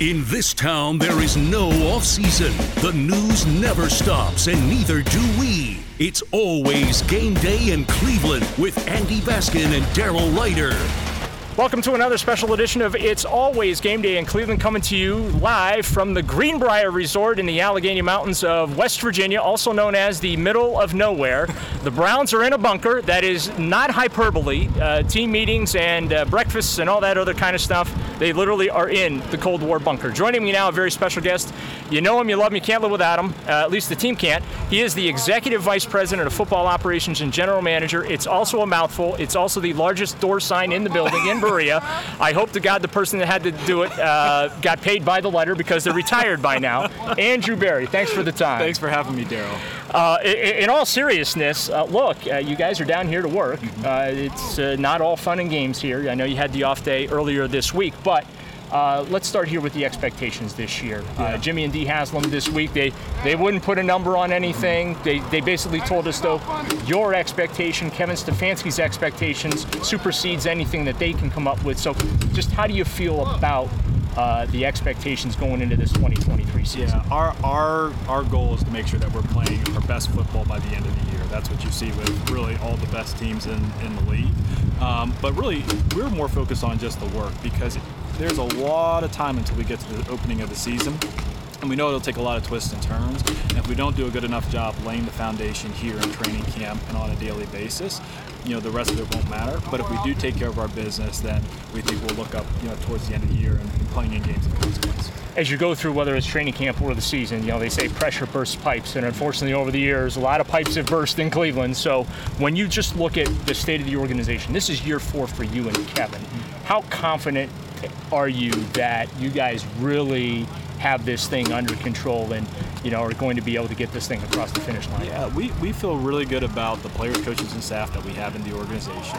In this town, there is no off season. The news never stops, and neither do we. It's always game day in Cleveland with Andy Baskin and Daryl Ruiter. Welcome to another special edition of It's Always Game Day in Cleveland, coming to you live from the Greenbrier Resort in the Allegheny Mountains of West Virginia, also known as the middle of nowhere. The Browns are in a bunker. That is not hyperbole. Uh, team meetings and uh, breakfasts and all that other kind of stuff, they literally are in the Cold War bunker. Joining me now, a very special guest. You know him, you love him, you can't live without him. Uh, at least the team can't. He is the Executive Vice President of Football Operations and General Manager. It's also a mouthful. It's also the largest door sign in the building in Berea. I hope to God the person that had to do it uh, got paid by the letter because they're retired by now. Andrew Berry, thanks for the time. Thanks for having me, Daryl. Uh, in, in all seriousness, uh, look, uh, you guys are down here to work. Uh, it's uh, not all fun and games here. I know you had the off day earlier this week, but uh, let's start here with the expectations this year. Uh, Jimmy and Dee Haslam this week, they, they wouldn't put a number on anything. They, they basically told us, though, your expectation, Kevin Stefanski's expectations, supersedes anything that they can come up with. So, just how do you feel about uh, the expectations going into this 2023 season? Yeah, our, our our goal is to make sure that we're playing our best football by the end of the year. That's what you see with really all the best teams in, in the league. Um, but really, we're more focused on just the work because there's a lot of time until we get to the opening of the season. And we know it'll take a lot of twists and turns. And if we don't do a good enough job laying the foundation here in training camp and on a daily basis, you know, the rest of it won't matter. But if we do take care of our business, then we think we'll look up, you know, towards the end of the year and, playing in games consequence. As you go through whether it's training camp or the season, you know, they say pressure bursts pipes. And unfortunately, over the years, a lot of pipes have burst in Cleveland. So when you just look at the state of the organization, this is year four for you and Kevin. How confident are you that you guys really have this thing under control and you know are going to be able to get this thing across the finish line? Yeah, we, we feel really good about the players, coaches, and staff that we have in the organization.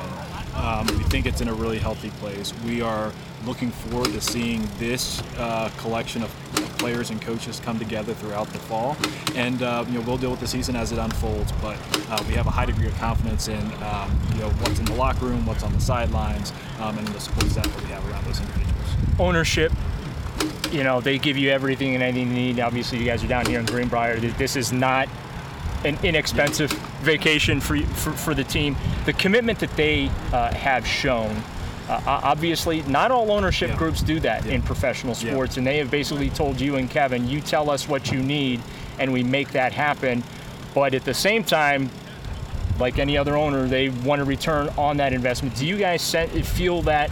Um, we think it's in a really healthy place. We are looking forward to seeing this uh, collection of players and coaches come together throughout the fall, and uh, you know we'll deal with the season as it unfolds. But uh, we have a high degree of confidence in um, you know what's in the locker room, what's on the sidelines, um, and the support staff that we have around those individuals. Ownership, you know, they give you everything and anything you need. Obviously, you guys are down here in Greenbrier. This is not an inexpensive vacation for, for, for the team. The commitment that they uh, have shown, uh, obviously, not all ownership Yeah. groups do that Yeah. in professional Yeah. sports, and they have basically told you and Kevin, you tell us what you need, and we make that happen. But at the same time, like any other owner, they want to return on that investment. Do you guys feel that?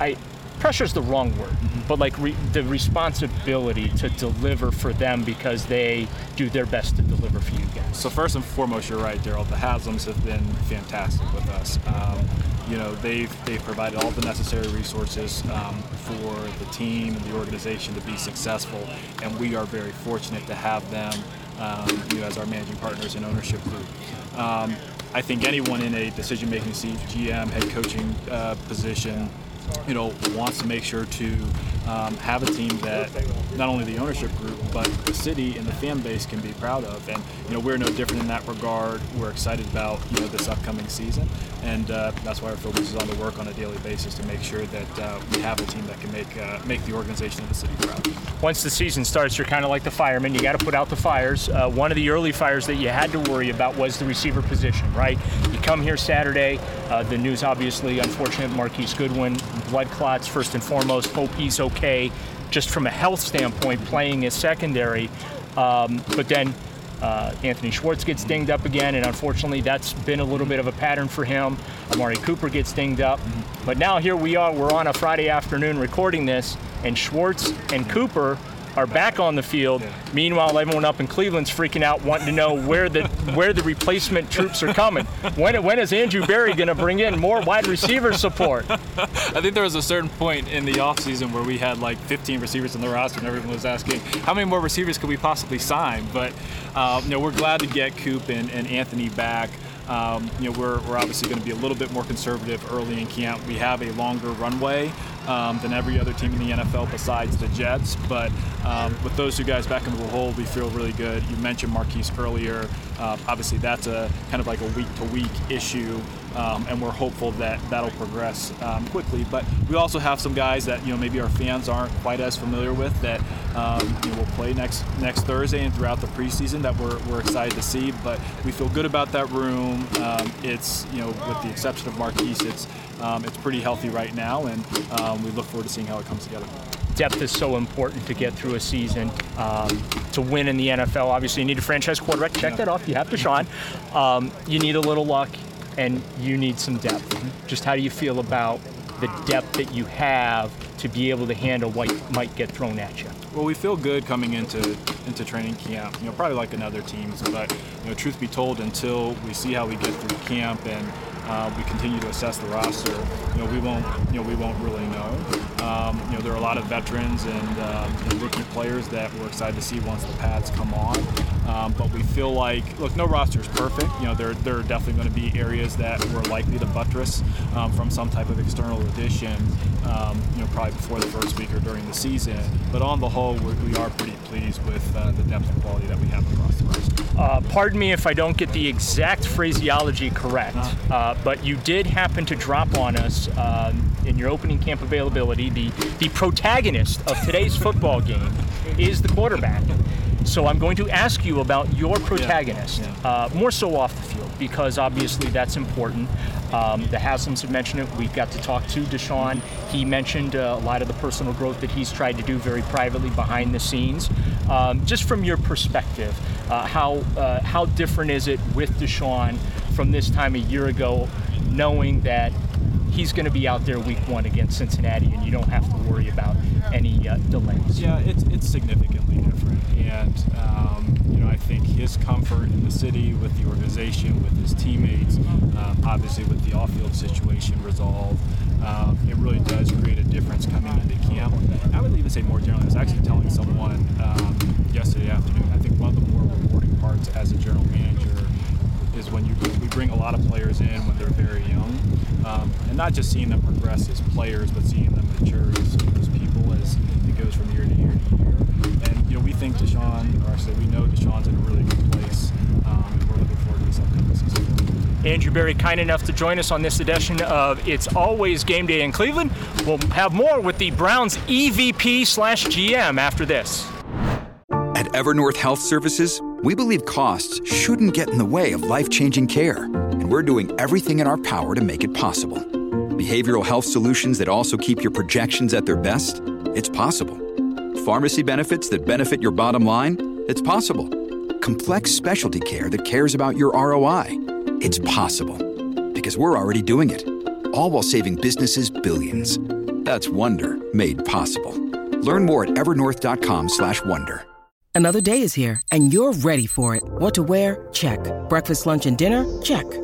I pressure is the wrong word, but like re- the responsibility to deliver for them because they do their best to deliver for you guys. So first and foremost, you're right, Daryl. The Haslam's have been fantastic with us. Um, you know, they've they've provided all the necessary resources um, for the team and the organization to be successful, and we are very fortunate to have them, um, you know, as our managing partners and ownership group. Um, I think anyone in a decision-making seat, GM, head coaching uh, position, you know, wants to make sure to um, have a team that not only the ownership group, but the city and the fan base can be proud of. And you know, we're no different in that regard. We're excited about you know this upcoming season, and uh, that's why our focus is on the work on a daily basis to make sure that uh, we have a team that can make uh, make the organization of the city proud. Once the season starts, you're kind of like the fireman. You got to put out the fires. Uh, one of the early fires that you had to worry about was the receiver position, right? You come here Saturday. Uh, the news, obviously, unfortunate. Marquise Goodwin, blood clots first and foremost. Hope he's okay, just from a health standpoint, playing his secondary. Um, but then uh, Anthony Schwartz gets dinged up again, and unfortunately, that's been a little bit of a pattern for him. Amari Cooper gets dinged up. But now here we are, we're on a Friday afternoon recording this, and Schwartz and Cooper are back on the field. Yeah. Meanwhile, everyone up in Cleveland's freaking out, wanting to know where the where the replacement troops are coming. When when is Andrew Berry going to bring in more wide receiver support? I think there was a certain point in the offseason where we had like 15 receivers in the roster, and everyone was asking how many more receivers could we possibly sign. But um, you know, we're glad to get Coop and, and Anthony back. Um, you know, we're, we're obviously going to be a little bit more conservative early in camp. We have a longer runway um, than every other team in the NFL besides the Jets. But um, with those two guys back in the hole, we feel really good. You mentioned Marquise earlier. Uh, obviously, that's a kind of like a week-to-week issue, um, and we're hopeful that that'll progress um, quickly. But we also have some guys that you know maybe our fans aren't quite as familiar with that um, you know, will play next next Thursday and throughout the preseason that we're, we're excited to see. But we feel good about that room. Um, it's you know with the exception of Marquise, it's um, it's pretty healthy right now, and um, we look forward to seeing how it comes together. Depth is so important to get through a season. Um, to win in the NFL, obviously, you need a franchise quarterback. Check that off. You have Deshaun. Um, you need a little luck, and you need some depth. Just how do you feel about the depth that you have to be able to handle what might get thrown at you? Well, we feel good coming into into training camp. You know, probably like another teams, but you know, truth be told, until we see how we get through camp and uh, we continue to assess the roster. You know, we won't, you know, we won't really know. Um, you know, there are a lot of veterans and, uh, and, rookie players that we're excited to see once the pads come on. Um, but we feel like, look, no roster is perfect. You know, there, there are definitely going to be areas that we're likely to buttress um, from some type of external addition. Um, you know, probably before the first week or during the season. But on the whole, we're, we are pretty pleased with uh, the depth and quality that we have across the roster. Uh, pardon me if I don't get the exact phraseology correct. Uh-huh. Uh, but you did happen to drop on us um, in your opening camp availability. The, the protagonist of today's football game is the quarterback. So I'm going to ask you about your protagonist, yeah, yeah. Uh, more so off the field, because obviously that's important. Um, the Haslams have mentioned it. We've got to talk to Deshaun. He mentioned uh, a lot of the personal growth that he's tried to do very privately behind the scenes. Um, just from your perspective, uh, how uh, how different is it with Deshaun from this time a year ago, knowing that he's going to be out there week one against Cincinnati, and you don't have to worry about any uh, delays. Yeah, it's, it's significantly different, and um, you know I think his comfort in the city, with the organization, with his teammates, um, obviously with the off-field situation resolved, um, it really does create a difference coming into camp. I would even say more generally. I was actually telling someone um, yesterday afternoon. I think one of the more rewarding parts as a general manager is when you we bring a lot of players in when they're very young, um, and not just seeing them progress as players, but seeing them mature as, as people as it goes from year to year to year. And you know, we think Deshaun, or actually, we know Deshaun's in a really good place, um, and we're looking forward to this upcoming season. Andrew Berry, kind enough to join us on this edition of It's Always Game Day in Cleveland. We'll have more with the Browns EVP slash GM after this. At Evernorth Health Services, we believe costs shouldn't get in the way of life changing care, and we're doing everything in our power to make it possible. Behavioral health solutions that also keep your projections at their best? It's possible. Pharmacy benefits that benefit your bottom line? It's possible. Complex specialty care that cares about your ROI? It's possible. Because we're already doing it. All while saving businesses billions. That's Wonder made possible. Learn more at evernorth.com/wonder. Another day is here and you're ready for it. What to wear? Check. Breakfast, lunch and dinner? Check.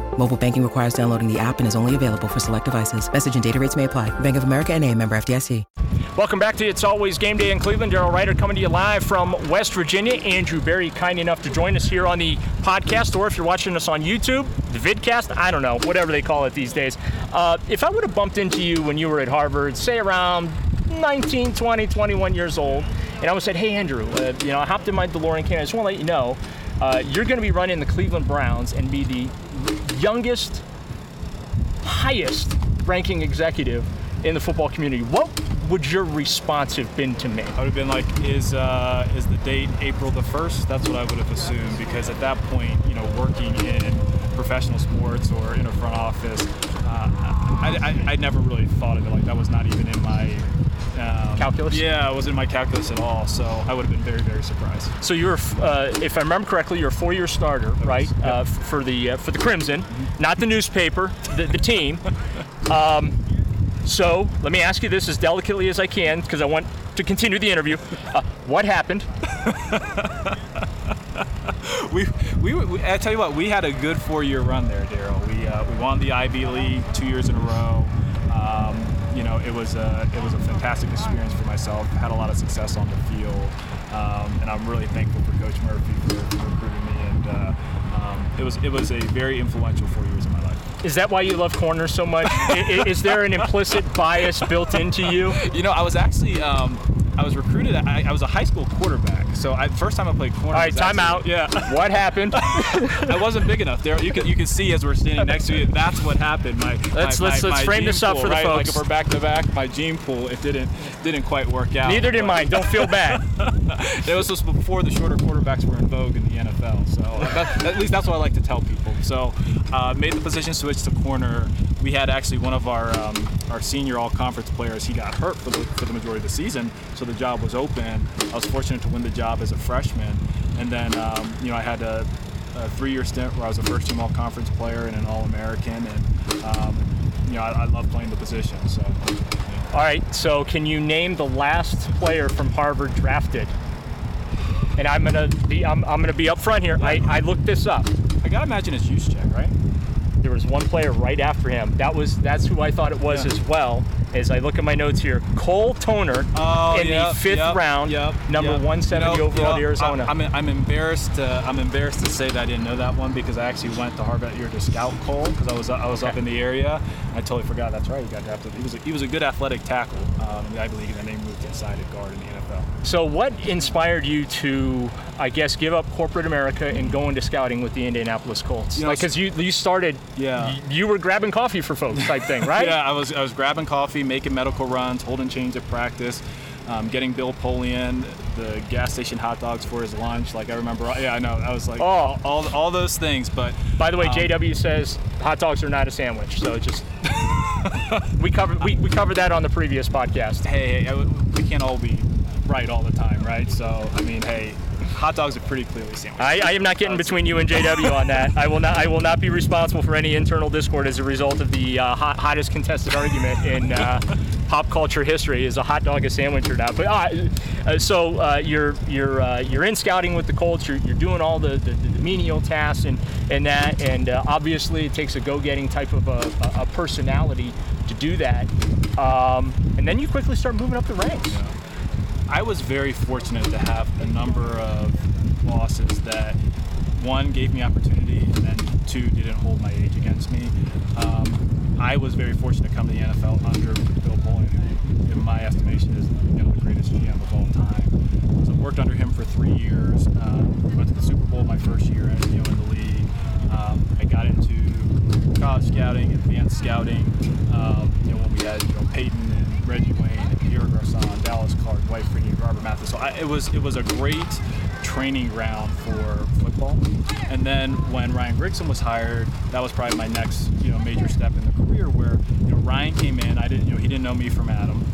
Mobile banking requires downloading the app and is only available for select devices. Message and data rates may apply. Bank of America and a member FDIC. Welcome back to It's Always Game Day in Cleveland. Daryl Ruiter coming to you live from West Virginia. Andrew Berry, kind enough to join us here on the podcast, or if you're watching us on YouTube, the vidcast, I don't know, whatever they call it these days. Uh, if I would have bumped into you when you were at Harvard, say around 19, 20, 21 years old, and I would have said, hey, Andrew, uh, you know, I hopped in my DeLorean can. I just want to let you know, uh, you're going to be running the Cleveland Browns and be the youngest, highest ranking executive in the football community. What would your response have been to me? I would have been like, is uh, is the date April the first? That's what I would have assumed because at that point, you know, working in professional sports or in a front office, uh, I, I, I never really thought of it like that was not even in my um, calculus. Yeah, it wasn't in my calculus at all. So I would have been very very surprised. So you're, uh, if I remember correctly, you're a four-year starter, right, yep. uh, for the uh, for the Crimson, mm-hmm. not the newspaper, the, the team. Um, so let me ask you this as delicately as I can, because I want to continue the interview. Uh, what happened? we, we, we, I tell you what, we had a good four-year run there, Daryl. We, uh, we won the Ivy League two years in a row. Um, know, it was a it was a fantastic experience for myself. Had a lot of success on the field, um, and I'm really thankful for Coach Murphy for, for recruiting me. And uh, um, it was it was a very influential four years of my life. Is that why you love corners so much? is, is, there an implicit bias built into you? You know, I was actually um, I was recruited. I, I, was a high school quarterback. So I, first time I played corner. All right, time actually, out. Yeah. What happened? I wasn't big enough. There, you can you can see as we're standing next to you. That's what happened. My let's my, let's, my, let's my frame this up pool, for the right? folks. Like if we're back to back, my gene pool it didn't didn't quite work out. Neither did mine. Don't feel bad. it was just before the shorter quarterbacks were in vogue in the NFL. So that, at least that's what I like to tell people. So uh, made the position switch to corner. We had actually one of our um, our senior all conference players. He got hurt for the for the majority of the season, so the job was open. I was fortunate to win the job as a freshman, and then um, you know I had a, a, three-year stint where I was a first-team All-Conference player and an All-American, and um, you know I, I love playing the position. So. All right. So can you name the last player from Harvard drafted? And I'm gonna be I'm, I'm gonna be upfront here. I, I looked this up. I gotta imagine it's Juszczyk, right? Was one player right after him. That was that's who I thought it was yeah. as well as I look at my notes here, Cole Toner oh, in yep, the fifth yep, round, yep, number 170 you know, overall know, Arizona. I'm, I'm, I'm embarrassed. To, I'm embarrassed to say that I didn't know that one because I actually went to Harvard year to scout Cole because I was I was okay. up in the area. I totally forgot. That's right. He got drafted. He was a, he was a good athletic tackle um, the Ivy and then he moved inside at guard in the NFL. So, what inspired you to, I guess, give up corporate America and go into scouting with the Indianapolis Colts? You know, because like, you you started, yeah, you, you were grabbing coffee for folks type thing, right? yeah, I was I was grabbing coffee, making medical runs, holding chains at practice. Um, getting Bill Polian the gas station hot dogs for his lunch. Like I remember, yeah, I know. I was like, oh, all, all those things. But by the way, um, JW says hot dogs are not a sandwich. So just we covered we, we covered that on the previous podcast. Hey, hey, we can't all be right all the time, right? So I mean, hey, hot dogs are pretty clearly sandwiches. I, I am not getting between you and JW on that. I will not. I will not be responsible for any internal discord as a result of the uh, hot, hottest contested argument in uh, pop culture history: is a hot dog a sandwich or not? But uh, uh so uh, you're you're uh, you're in scouting with the Colts. You're, you're doing all the, the, the, menial tasks and and that, and obviously it takes a go-getting type of a, a personality to do that. Um, and then you quickly start moving up the ranks. Yeah. I was very fortunate to have a number of bosses that one gave me opportunity and then two didn't hold my age against me. Um, I was very fortunate to come to the NFL under Bill Polian, who, in my estimation, is you know, the greatest GM of all time. So I worked under him for three years. Um, went to the Super Bowl my first year in, you know, in the league. Um, I got into college scouting, advanced scouting. Um, you know, when we had you know Peyton and Reggie Wayne and Pierre Garcon, Dallas Clark, Dwight Freeney, Robert Mathis. So I, it was it was a great training ground for football. And then when Ryan Grigson was hired, that was probably my next you know major step in the career where you know Ryan came in. I didn't you know he didn't know me from Adam.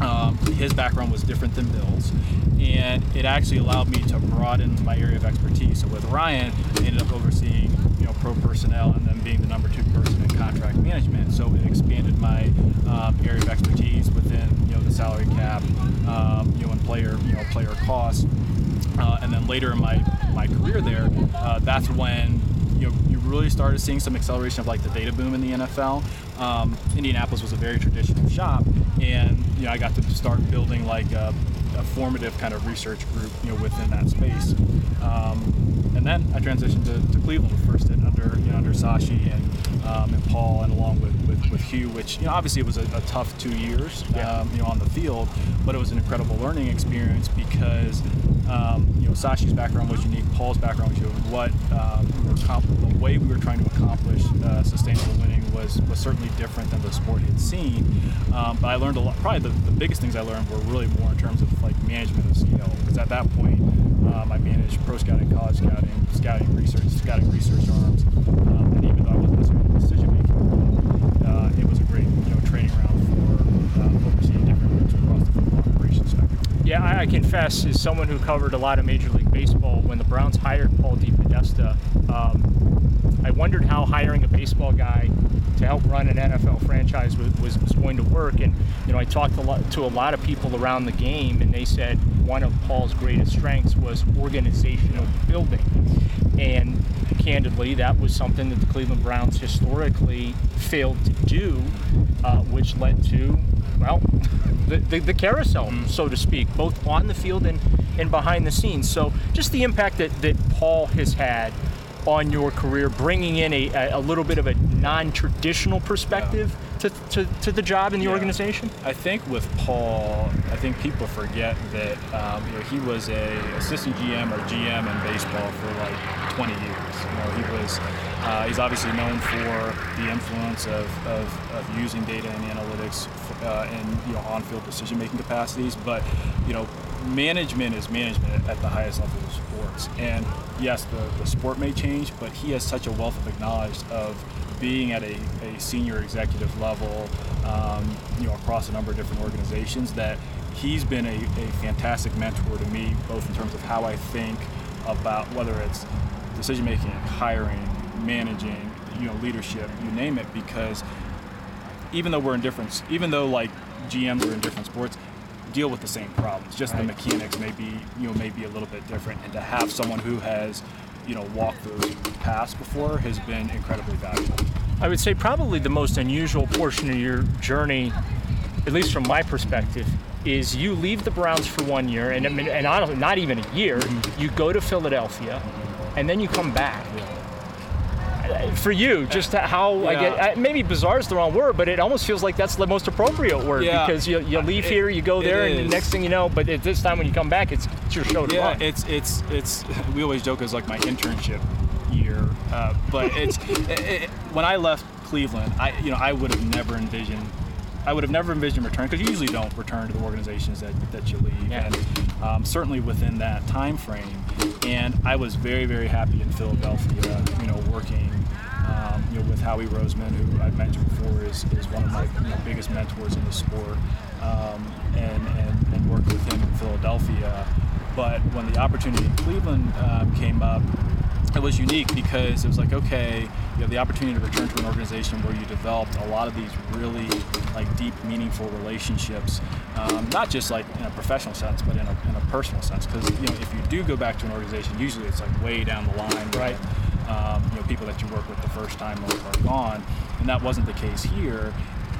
Um, his background was different than Bill's, and it actually allowed me to broaden my area of expertise. So with Ryan, I ended up overseeing you know pro personnel and then being the number two person in contract management. So it expanded my um, area of expertise within you know the salary cap, um, you know, and player you know player costs. Uh, and then later in my my career there, uh, that's when you know you really started seeing some acceleration of like the data boom in the NFL. Um, Indianapolis was a very traditional shop, and you know I got to start building like a, a formative kind of research group, you know, within that space. Um, and then I transitioned to, to Cleveland first under you know, under Sashi and um, and Paul, and along with, with, Hugh, which you know obviously it was a, a tough two years, um, you know, on the field, but it was an incredible learning experience because um, you know Sashi's background was unique, Paul's background was unique. What um, we were the way we were trying to accomplish uh, sustainable winning was was certainly different than the sport had seen. Um, but I learned a lot. Probably the, the biggest things I learned were really more in terms of like management of scale, because at that point um, I managed pro scouting, college scouting, scouting research, scouting research arms, um, and even though I wasn't necessarily in decision making, uh, it was a great you know training ground for uh, overseeing different groups across the football operations spectrum. Yeah, I, I confess, as someone who covered a lot of Major League Baseball, when the Browns hired Paul DePodesta, um, I wondered how hiring a baseball guy to help run an NFL franchise was, was, was, going to work. And you know, I talked a lot, to a lot of people around the game, and they said one of Paul's greatest strengths was organizational building. And candidly, that was something that the Cleveland Browns historically failed to do, uh, which led to well, the, the, the carousel, mm. so to speak, both on the field and, and behind the scenes. So just the impact that, that Paul has had on your career, bringing in a, a little bit of a non-traditional perspective yeah. To, to, to, the job in the yeah. organization? I think with Paul, I think people forget that um, you know he was a assistant GM or GM in baseball for like 20 years. You know, he was uh, he's obviously known for the influence of, of, of using data and analytics uh, in you know on-field decision-making capacities, but you know management is management at the highest level of sports. And yes, the, the sport may change, but he has such a wealth of knowledge of being at a, a senior executive level, um, you know, across a number of different organizations that he's been a, a fantastic mentor to me, both in terms of how I think about whether it's decision making, hiring, managing, you know, leadership, you name it, because even though we're in different, even though like GMs are in different sports, deal with the same problems. Just right. the mechanics may be, you know, may be a little bit different. And to have someone who has, you know, walked those paths before has been incredibly valuable. I would say probably the most unusual portion of your journey, at least from my perspective, is you leave the Browns for one year, and and honestly, not even a year. Mm-hmm. You go to Philadelphia, and then you come back. For you, just how yeah. I get maybe bizarre is the wrong word, but it almost feels like that's the most appropriate word yeah. because you, you leave it, here, you go there, and the next thing you know, but at this time when you come back, it's, it's your show to yeah, run. it's it's it's we always joke it's like my internship year, uh, but it's it, it, when I left Cleveland, I you know I would have never envisioned I would have never envisioned return because you usually don't return to the organizations that, that you leave, yeah. and um, certainly within that time frame. And I was very, very happy in Philadelphia, you know, working, um, you know, with Howie Roseman, who I've mentioned before is, is one of my you know, biggest mentors in the sport, um, and, and and worked with him in Philadelphia. But when the opportunity in Cleveland um, came up, it was unique because it was like, okay, you have the opportunity to return to an organization where you developed a lot of these really like deep, meaningful relationships, um, not just like in a professional sense, but in a, in a personal sense. Because you know, if you do go back to an organization, usually it's like way down the line, right? Um, you know, people that you work with the first time are, are gone, and that wasn't the case here.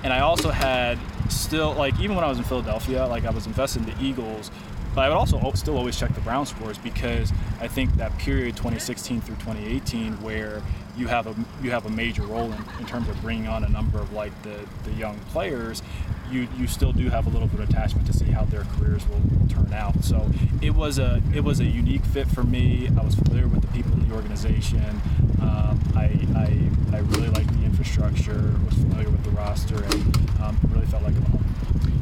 And I also had still like even when I was in Philadelphia, like I was invested in the Eagles but I would also still always check the Brown scores because I think that period 2016 through 2018 where you have a you have a major role in, in terms of bringing on a number of like the, the young players, you you still do have a little bit of attachment to see how their careers will, will turn out. So it was a it was a unique fit for me. I was familiar with the people in the organization. Um, I, I I really liked the infrastructure. Was familiar with the roster and um, really felt like a home.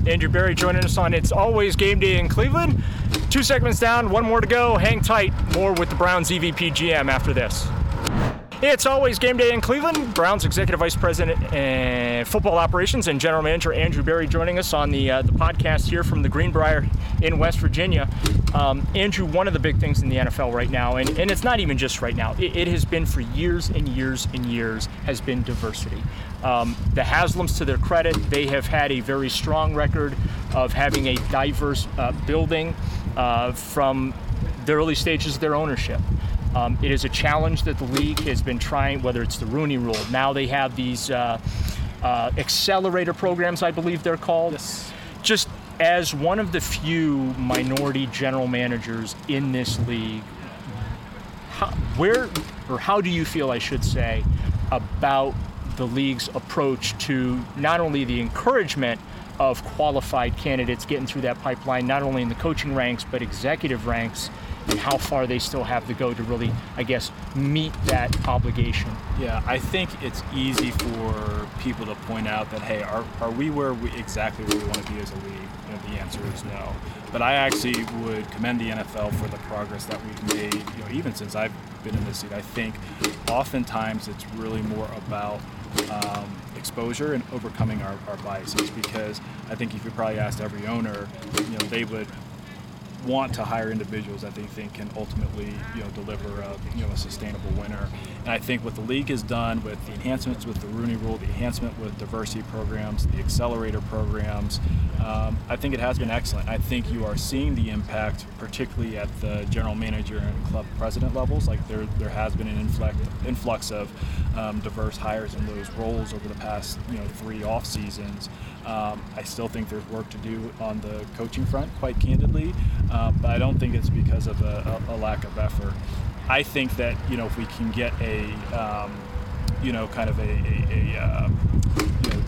Andrew Berry joining us on It's Always Game Day in Cleveland. Two segments down, one more to go. Hang tight. More with the Browns EVP GM after this. It's always game day in Cleveland. Browns Executive Vice President and Football Operations and General Manager Andrew Berry joining us on the uh, the podcast here from the Greenbrier in West Virginia. Um, Andrew, one of the big things in the NFL right now, and, and it's not even just right now, it, it has been for years and years and years, has been diversity. Um, the Haslams, to their credit, they have had a very strong record of having a diverse uh, building uh, from the early stages of their ownership. Um, it is a challenge that the league has been trying, whether it's the Rooney Rule. Now they have these uh, uh, accelerator programs, I believe they're called. Yes. Just as one of the few minority general managers in this league, how, where or how do you feel, I should say, about the league's approach to not only the encouragement of qualified candidates getting through that pipeline, not only in the coaching ranks, but executive ranks, and how far they still have to go to really, I guess, meet that obligation. Yeah, I think it's easy for people to point out that, hey, are, are we where we exactly where we want to be as a league? Know, the answer is no. But I actually would commend the NFL for the progress that we've made, you know, even since I've been in this seat. I think oftentimes it's really more about um, exposure and overcoming our, our biases because I think if you probably asked every owner, you know, they would want to hire individuals that they think can ultimately, you know, deliver a, you know, a sustainable winner. And I think what the league has done with the enhancements with the Rooney Rule, the enhancement with diversity programs, the accelerator programs, um, I think it has been excellent. I think you are seeing the impact, particularly at the general manager and club president levels. Like there, there has been an influx, influx of um, diverse hires in those roles over the past, you know, three off seasons. Um, I still think there's work to do on the coaching front, quite candidly, uh, but I don't think it's because of a, a, a, lack of effort. I think that you know if we can get a um, you know kind of a, a, a uh, you know,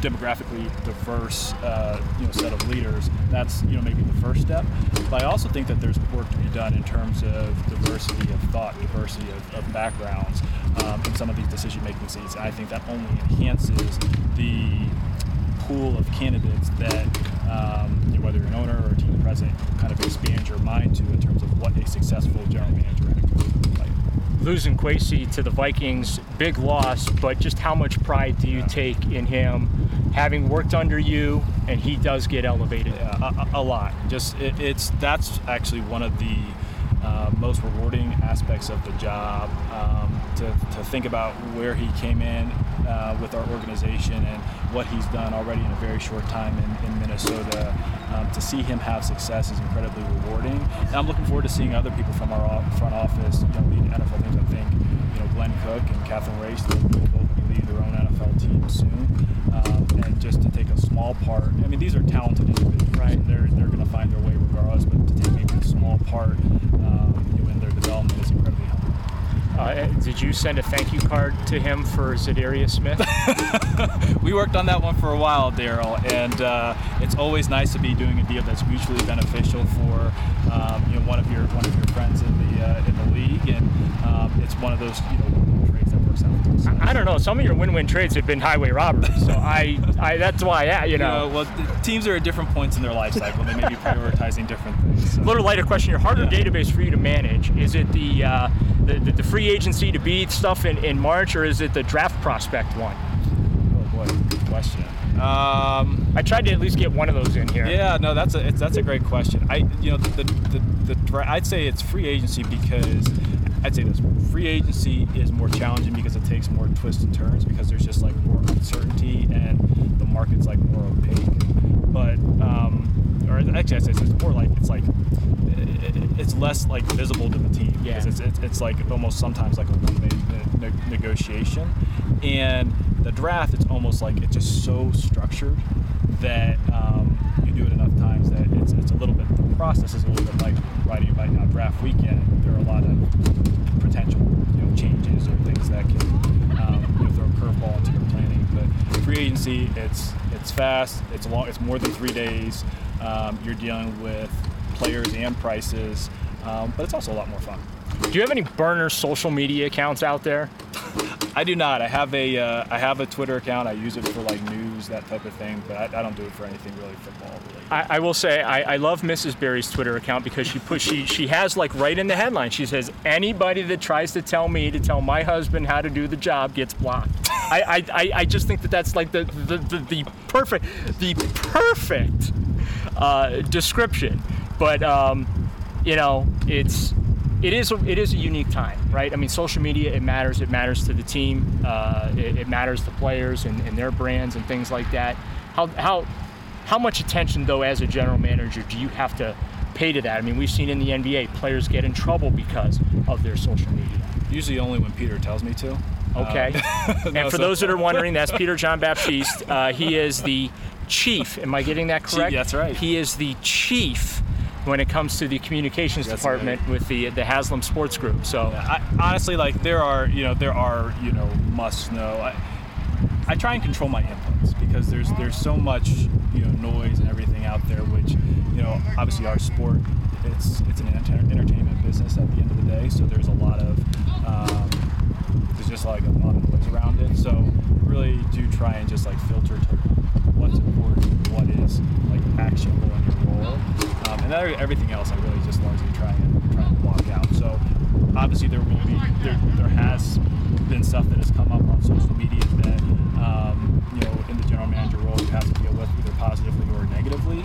demographically diverse uh, you know set of leaders, that's you know maybe the first step. But I also think that there's work to be done in terms of diversity of thought, diversity of, of backgrounds um, in some of these decision-making seats. I think that only enhances the pool of candidates that, um, you know, whether you're an owner or a team president, kind of expand your mind to in terms of what a successful general manager and a coach look like. Losing Kwesi to the Vikings, big loss, but just how much pride do you yeah. take in him having worked under you and he does get elevated? Yeah, a, a, lot. Just it, it's that's actually one of the uh, most rewarding aspects of the job um, to, to think about where he came in uh, with our organization and what he's done already in a very short time in, in Minnesota. Um, to see him have success is incredibly rewarding. And I'm looking forward to seeing other people from our front office, you know, lead NFL teams. I think, you know, Glenn Cook and Catherine Raiche, will both lead their own NFL teams soon. Um, and just to take a small part, I mean, these are talented individuals. Right. And they're, they're going to find their way regardless, but to take maybe a small part um, in their development is incredibly helpful. Uh, did you send a thank you card to him for Za'Darius Smith? we worked on that one for a while, Daryl, and uh, it's always nice to be doing a deal that's mutually beneficial for um, you know one of your one of your friends in the uh, in the league, and um, it's one of those you know trades that works out. I, I, don't know. Some of your win-win trades have been highway robberies, so I, I that's why yeah, you know. You know well, teams are at different points in their life cycle. They may be prioritizing different things. So. A little lighter question: Your harder yeah. database for you to manage is it the uh, the, the, the, free agency to be stuff in, in March, or is it the draft prospect one? Oh boy, good question. Um, I tried to at least get one of those in here. Yeah, no, that's a that's a great question. I you know the the, the, the I'd say it's free agency because I'd say this free agency is more challenging because it takes more twists and turns because there's just like more uncertainty and the market's like more opaque. But um, or actually, I say it's more like it's like it's less like visible to the team yeah. because it's, it's, it's like almost sometimes like a negotiation and the draft it's almost like it's just so structured that um, you do it enough times that it's, it's a little bit the process is a little bit like writing about you know, draft weekend there are a lot of potential you know changes or things that can um, you know, throw a curveball into your planning but free agency it's it's fast it's long it's more than three days um, you're dealing with players and prices, um, but it's also a lot more fun. Do you have any burner social media accounts out there? I do not. I have a uh, I have a Twitter account. I use it for like news, that type of thing, but I, I don't do it for anything really football related. I, I will say I, I, love Mrs. Berry's Twitter account because she puts she she has like right in the headline. She says anybody that tries to tell me to tell my husband how to do the job gets blocked. I, I, I just think that that's like the the, the, the perfect the perfect uh, description but um, you know, it's it is a, it is a unique time, right? I mean, social media it matters. It matters to the team. Uh, it, it, matters to players and, and, their brands and things like that. How how how much attention though, as a general manager, do you have to pay to that? I mean, we've seen in the NBA players get in trouble because of their social media? Usually only when Peter tells me to. Okay. Um, no, and for so- those that are wondering, that's Peter John Baptiste. Uh, he is the chief. Am I getting that correct? that's right. He is the chief when it comes to the communications That's department with the the Haslam Sports Group. So I, honestly, like there are, you know, there are, you know, must know. I, I try and control my inputs because there's there's so much, you know, noise and everything out there. Which, you know, obviously our sport, it's it's an enter- entertainment business at the end of the day. So there's a lot of um, there's just like a lot of noise around it. So really do try and just like filter to what's important, what is like actionable in your um, and then everything else I really just largely try and try and block out. So obviously there will be there, there has been stuff that has come up on social media that um, you know in the general manager role you have to deal with either positively or negatively.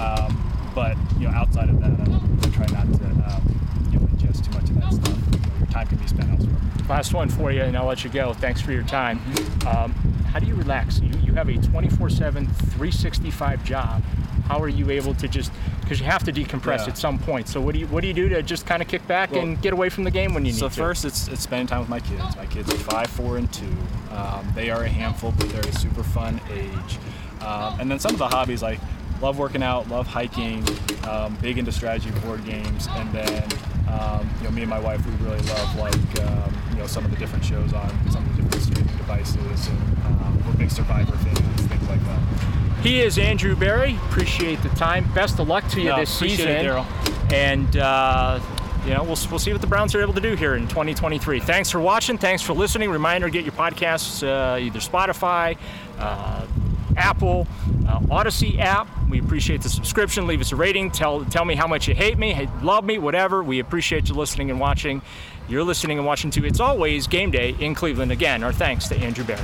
Um, but you know outside of that, I, I try not to um, you know ingest too much of that stuff. You know, your time can be spent elsewhere. last one for you, and I'll let you go. Thanks for your time. Um, how do you relax? You, you have a 24/7, 365 job. How are you able to just because you have to decompress Yeah. at some point? So what do you what do you do to just kind of kick back Well, and get away from the game when you need to? So first, it's, it's spending time with my kids. My kids are five, four, and two. Um, they are a handful, but they're a super fun age. Um, and then some of the hobbies like love working out, love hiking, um, big into strategy board games, and then um, you know me and my wife we really love like um, you know some of the different shows on some of the different streaming devices, and um, we're big Survivor fans, things like that. He is Andrew Berry. Appreciate the time. Best of luck to you No, this season. it, And uh, you know, we'll, we'll see what the Browns are able to do here in 2023. Thanks for watching. Thanks for listening. Reminder: get your podcasts uh, either Spotify, uh, Apple, uh, Audacy app. We appreciate the subscription. Leave us a rating. Tell tell me how much you hate me, love me, whatever. We appreciate you listening and watching. You're listening and watching too. It's Always Game Day in Cleveland. Again, our thanks to Andrew Berry.